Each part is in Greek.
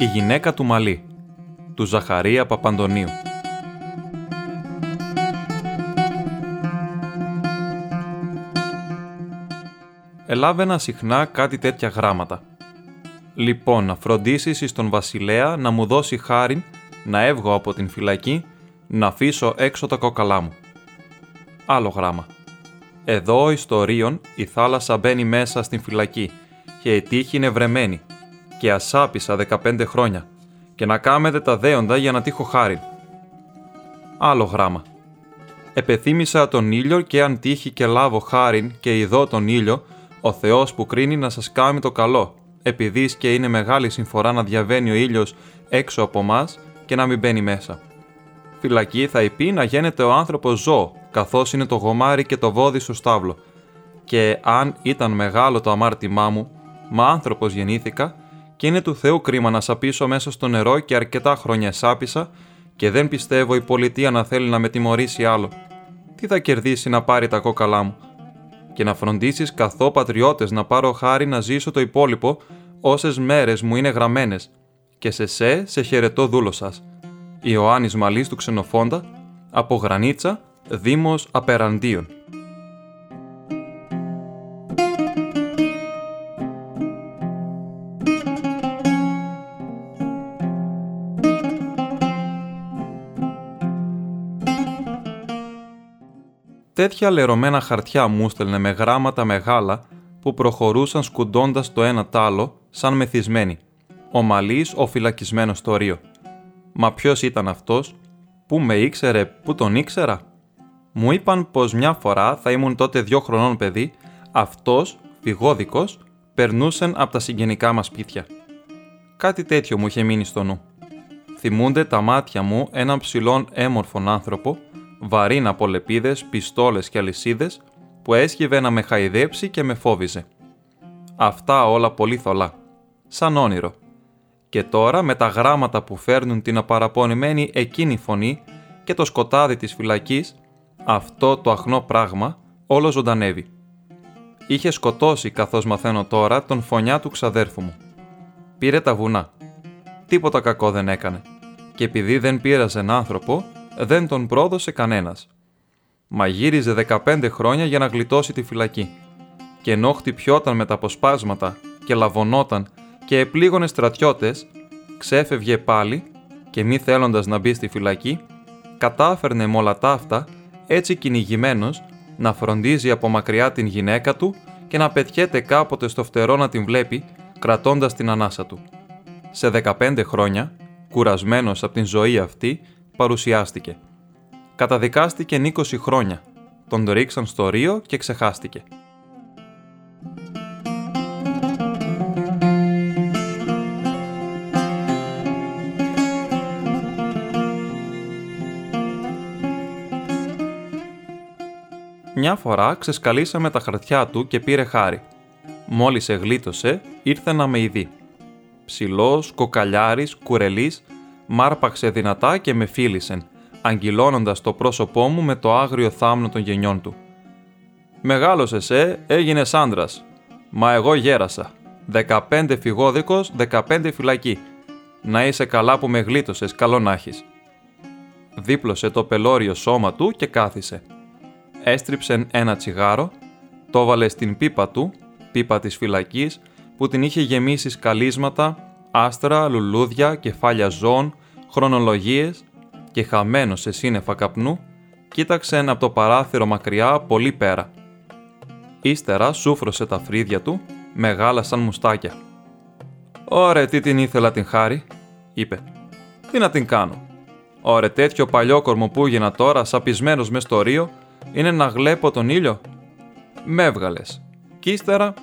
Η γυναίκα του Μαλή του Ζαχαρία Παπαντονίου Ελάβαινα συχνά κάτι τέτοια γράμματα. Λοιπόν, να φροντίσεις εις τον βασιλέα να μου δώσει χάριν να έβγω από την φυλακή, να αφήσω έξω τα κόκαλά μου. Άλλο γράμμα. Εδώ ιστορίων η θάλασσα μπαίνει μέσα στην φυλακή και η τύχη είναι βρεμένη και ασάπισα 15 χρόνια και να κάμετε τα δέοντα για να τύχω χάρη. Άλλο γράμμα. Επεθύμησα τον ήλιο και αν τύχει και λάβω χάριν και ειδώ τον ήλιο, ο Θεός που κρίνει να σας κάνει το καλό, επειδή και είναι μεγάλη συμφορά να διαβαίνει ο ήλιος έξω από μας και να μην μπαίνει μέσα. Φυλακή θα υπεί να γίνεται ο άνθρωπος ζώο, καθώς είναι το γομάρι και το βόδι στο στάβλο. Και αν ήταν μεγάλο το αμάρτημά μου, μα άνθρωπος γεννήθηκα, και είναι του Θεού κρίμα να σαπίσω μέσα στο νερό και αρκετά χρόνια σάπισα και δεν πιστεύω η πολιτεία να θέλει να με τιμωρήσει άλλο. Τι θα κερδίσει να πάρει τα κόκαλά μου; Και να φροντίσεις καθό πατριώτες να πάρω χάρη να ζήσω το υπόλοιπο όσες μέρες μου είναι γραμμένες. Και σε σε, σε χαιρετώ δούλος σας. Ιωάννης Μαλής του Ξενοφόντα, από Γρανίτσα, Δήμος Απεραντίων. Τέτοια λερωμένα χαρτιά μου στέλνε με γράμματα μεγάλα που προχωρούσαν σκουντώντας το ένα τ' άλλο σαν μεθυσμένοι. Ο Μαλής ο φυλακισμένος στο Ρίο. Μα ποιος ήταν αυτός, πού με ήξερε, πού τον ήξερα; Μου είπαν πως μια φορά θα ήμουν τότε δυο χρονών παιδί, αυτός, φυγόδικος, περνούσαν από τα συγγενικά μας σπίτια. Κάτι τέτοιο μου είχε μείνει στο νου. Θυμούνται τα μάτια μου έναν ψηλόν έμορφον άνθρωπο βαρύν από λεπίδες, πιστόλες και αλυσίδες που έσχευε να με χαϊδέψει και με φόβιζε. Αυτά όλα πολύ θολά. Σαν όνειρο. Και τώρα με τα γράμματα που φέρνουν την απαραπονημένη εκείνη φωνή και το σκοτάδι της φυλακής, αυτό το αχνό πράγμα όλο ζωντανεύει. Είχε σκοτώσει καθώς μαθαίνω τώρα τον φωνιά του ξαδέρφου μου. Πήρε τα βουνά. Τίποτα κακό δεν έκανε. Και επειδή δεν πήραζε άνθρωπο, δεν τον πρόδωσε κανένας. Μα γύριζε 15 χρόνια για να γλιτώσει τη φυλακή. Και ενώ χτυπιόταν με τα αποσπάσματα και λαβωνόταν και επλήγωνε στρατιώτες, ξέφευγε πάλι και μη θέλοντας να μπει στη φυλακή, κατάφερνε με όλα τα αυτά, έτσι κυνηγημένος να φροντίζει από μακριά την γυναίκα του και να πετιέται κάποτε στο φτερό να την βλέπει, κρατώντας την ανάσα του. Σε 15 χρόνια, κουρασμένος από την ζωή αυτή, παρουσιάστηκε. Καταδικάστηκε 20 χρόνια. Τον ρίξαν στο Ρίο και ξεχάστηκε. Μια φορά ξεσκαλίσαμε τα χαρτιά του και πήρε χάρη. Μόλις εγλίτωσε, ήρθε να με ειδεί. Ψηλός, κοκαλιάρης, κουρελής, μάρπαξε δυνατά και με φίλησεν, αγγυλώνοντας το πρόσωπό μου με το άγριο θάμνο των γενιών του. «Μεγάλωσες, ε, έγινες άντρας. Μα εγώ γέρασα. Δεκαπέντε φυγόδικος, δεκαπέντε φυλακή. Να είσαι καλά που με γλίτωσες, καλό να έχεις». Δίπλωσε το πελώριο σώμα του και κάθισε. Έστριψε ένα τσιγάρο, το βάλε στην πίπα του, πίπα της φυλακής, που την είχε γεμίσει σκαλίσματα, άστρα, λουλούδια, κεφάλια ζώων, χρονολογίες και χαμένος σε σύννεφα καπνού, κοίταξε ένα από το παράθυρο μακριά πολύ πέρα. Ύστερα σούφρωσε τα φρύδια του, μεγάλα σαν μουστάκια. «Ωρε, τι την ήθελα την χάρη», είπε. «Τι να την κάνω. Ωρε, τέτοιο παλιόκορμο που έγινα τώρα, σαπισμένος μες στο ρίο, είναι να γλέπω τον ήλιο. Με έβγαλες. Κι ύστερα,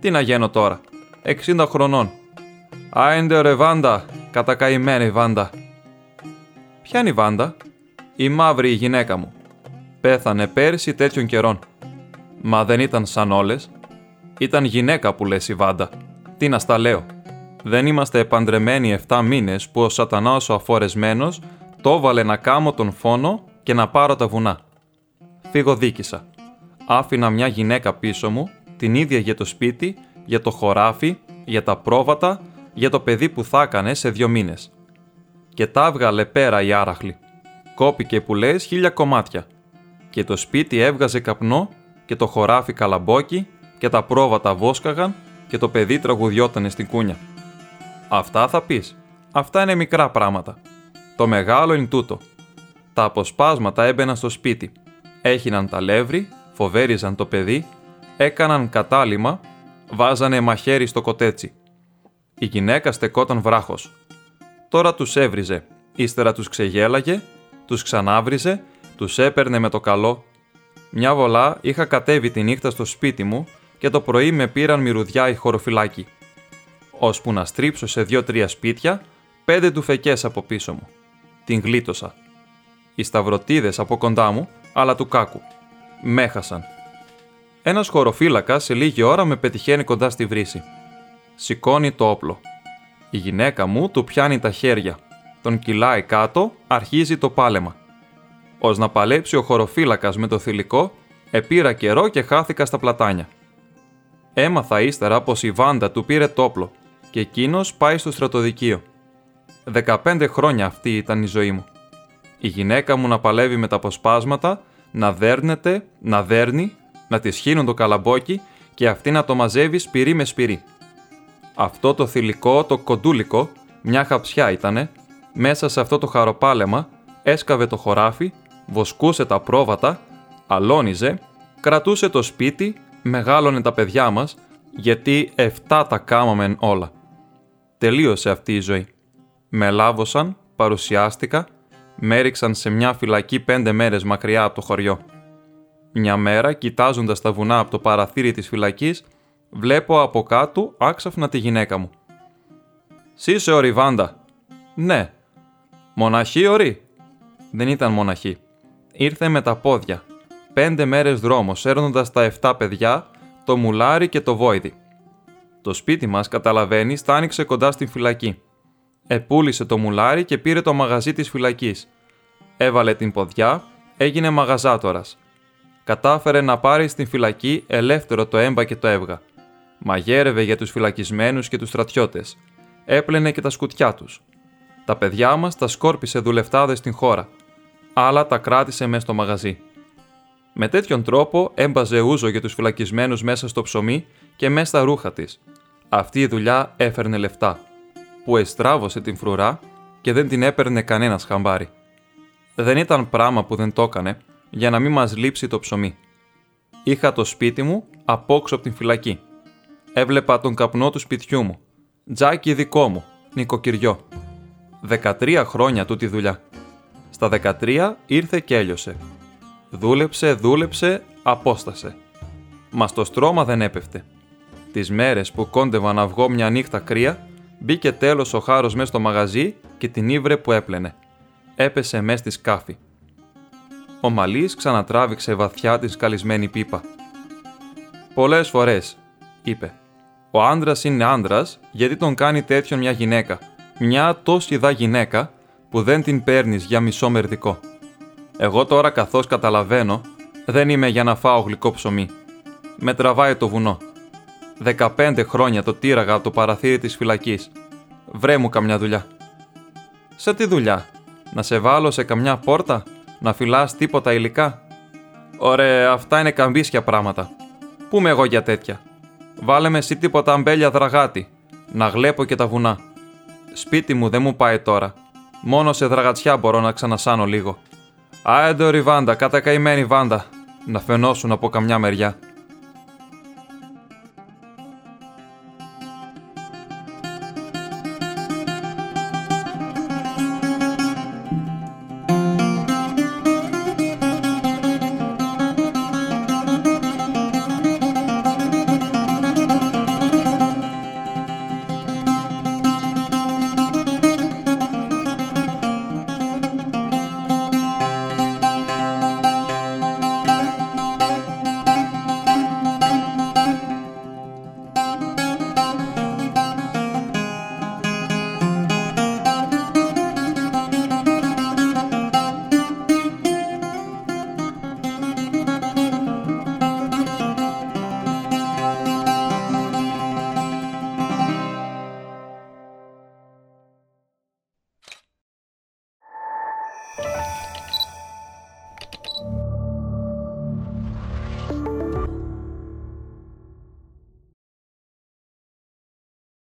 τι να γίνω τώρα. 60 χρονών. Άιντε ρε Βάντα, κατακαημένη Βάντα. Ποια είναι η Βάντα; Η μαύρη η γυναίκα μου. Πέθανε πέρσι τέτοιων καιρών. Μα δεν ήταν σαν όλες. Ήταν γυναίκα που λες η Βάντα. Τι να στα λέω. Δεν είμαστε επαντρεμένοι 7 μήνες που ο σατανάς ο αφορεσμένος το έβαλε να κάμω τον φόνο και να πάρω τα βουνά. Φύγω δίκησα. Άφηνα μια γυναίκα πίσω μου, την ίδια για το σπίτι, για το χωράφι, για τα πρόβατα, για το παιδί που θα έκανε σε δύο μήνες. Και τα έβγαλε πέρα η άραχλη. Κόπηκε που λες χίλια κομμάτια. Και το σπίτι έβγαζε καπνό και το χωράφι καλαμπόκι και τα πρόβατα βόσκαγαν και το παιδί τραγουδιότανε στην κούνια. Αυτά θα πεις. Αυτά είναι μικρά πράγματα. Το μεγάλο είναι τούτο. Τα αποσπάσματα έμπαιναν στο σπίτι. Έχιναν τα λεύρη, φοβέριζαν το παιδί, έκαναν κατάλημα, βάζανε μαχαίρι στο κοτέτσι. Η γυναίκα στεκόταν βράχος. Τώρα τους έβριζε, ύστερα τους ξεγέλαγε, τους ξανάβριζε, τους έπαιρνε με το καλό. Μια βολά είχα κατέβει τη νύχτα στο σπίτι μου και το πρωί με πήραν μυρουδιά οι χωροφυλάκοι. Ώσπου να στρίψω σε δύο-τρία σπίτια, πέντε του φεκές από πίσω μου. Την γλίτωσα. Οι σταυρωτίδες από κοντά μου, αλλά του κάκου. Μέχασαν. Ένας χωροφύλακας σε λίγη ώρα με πετυχαίνει κοντά στη βρύση. Σηκώνει το όπλο. Η γυναίκα μου του πιάνει τα χέρια. Τον κυλάει κάτω, αρχίζει το πάλεμα. Ω να παλέψει ο χωροφύλακας με το θηλυκό, επήρα καιρό και χάθηκα στα πλατάνια. Έμαθα ύστερα πως η Βάντα του πήρε το όπλο και εκείνος πάει στο στρατοδικείο. 15 χρόνια αυτή ήταν η ζωή μου. Η γυναίκα μου να παλεύει με τα αποσπάσματα, να δέρνεται, να δέρνει, να της σχήνουν το καλαμπόκι και αυτή να το μαζεύει σπυρί με σπυρί. Αυτό το θηλυκό, το κοντούλικο, μια χαψιά ήτανε, μέσα σε αυτό το χαροπάλεμα έσκαβε το χωράφι, βοσκούσε τα πρόβατα, αλώνιζε, κρατούσε το σπίτι, μεγάλωνε τα παιδιά μας, γιατί εφτά τα κάμαμεν όλα. Τελείωσε αυτή η ζωή. Με λάβωσαν, παρουσιάστηκα, με έριξαν σε μια φυλακή πέντε μέρες μακριά από το χωριό. Μια μέρα, κοιτάζοντας τα βουνά από το παραθύρι της φυλακής, βλέπω από κάτω άξαφνα τη γυναίκα μου. «Σύσε ο Ριβάντα». «Ναι». «Μοναχή ορί». Δεν ήταν μοναχή. Ήρθε με τα πόδια. Πέντε μέρες δρόμος, έρνοντας τα 7 παιδιά, το μουλάρι και το βόηδι. Το σπίτι μας, καταλαβαίνεις, τα άνοιξε κοντά στην φυλακή. Επούλησε το μουλάρι και πήρε το μαγαζί της φυλακής. Έβαλε την ποδιά, έγινε μαγαζάτορας. Κατάφερε να πάρει στην φυλακή ελεύθερο το έμπα και το έβγα. Μαγέρευε για τους φυλακισμένους και τους στρατιώτες. Έπλαινε και τα σκουτιά τους. Τα παιδιά μας τα σκόρπισε δουλευτάδες στην χώρα. Άλλα τα κράτησε μέσα στο μαγαζί. Με τέτοιον τρόπο έμπαζε ούζο για τους φυλακισμένους μέσα στο ψωμί και μέσα στα ρούχα της. Αυτή η δουλειά έφερνε λεφτά που εστράβωσε την φρουρά και δεν την έπαιρνε κανένας χαμπάρι. Δεν ήταν πράγμα που δεν το έκανε για να μην μας λείψει το ψωμί. Είχα το σπίτι μου απόξω από την φυλακή. Έβλεπα τον καπνό του σπιτιού μου. Τζάκι δικό μου, νοικοκυριό. 13 χρόνια τούτη δουλειά. Στα 13 ήρθε και έλειωσε. Δούλεψε, δούλεψε, απόστασε. Μα στο στρώμα δεν έπεφτε. Τις μέρες που κόντευα να βγω μια νύχτα κρύα, Μπήκε τέλος ο χάρος μέσα στο μαγαζί και την ύβρε που έπλαινε. Έπεσε μέσα στη σκάφη. Ο Μαλής ξανατράβηξε βαθιά τη σκαλισμένη πίπα. Πολλές φορές, είπε. Ο άντρα είναι άντρα γιατί τον κάνει τέτοιον μια γυναίκα. Μια τόση δα γυναίκα που δεν την παίρνεις για μισό μερδικό. Εγώ τώρα καθώς καταλαβαίνω, δεν είμαι για να φάω γλυκό ψωμί. Με τραβάει το βουνό. Δεκαπέντε χρόνια το τύραγα από το παραθύρι της φυλακής. Βρέ μου καμιά δουλειά. Σε τι δουλειά, να σε βάλω σε καμιά πόρτα, να φυλάς τίποτα υλικά; Ωραία, αυτά είναι καμπίσια πράγματα. Πού με εγώ για τέτοια; Βάλε μες εσύ τίποτα αμπέλια δραγάτη, να γλέπω και τα βουνά. Σπίτι μου δεν μου πάει τώρα. Μόνο σε δραγατσιά μπορώ να ξανασάνω λίγο. Άεντε ριβάντα, κατακαημένη βάντα, να φαινώσουν από καμιά μεριά.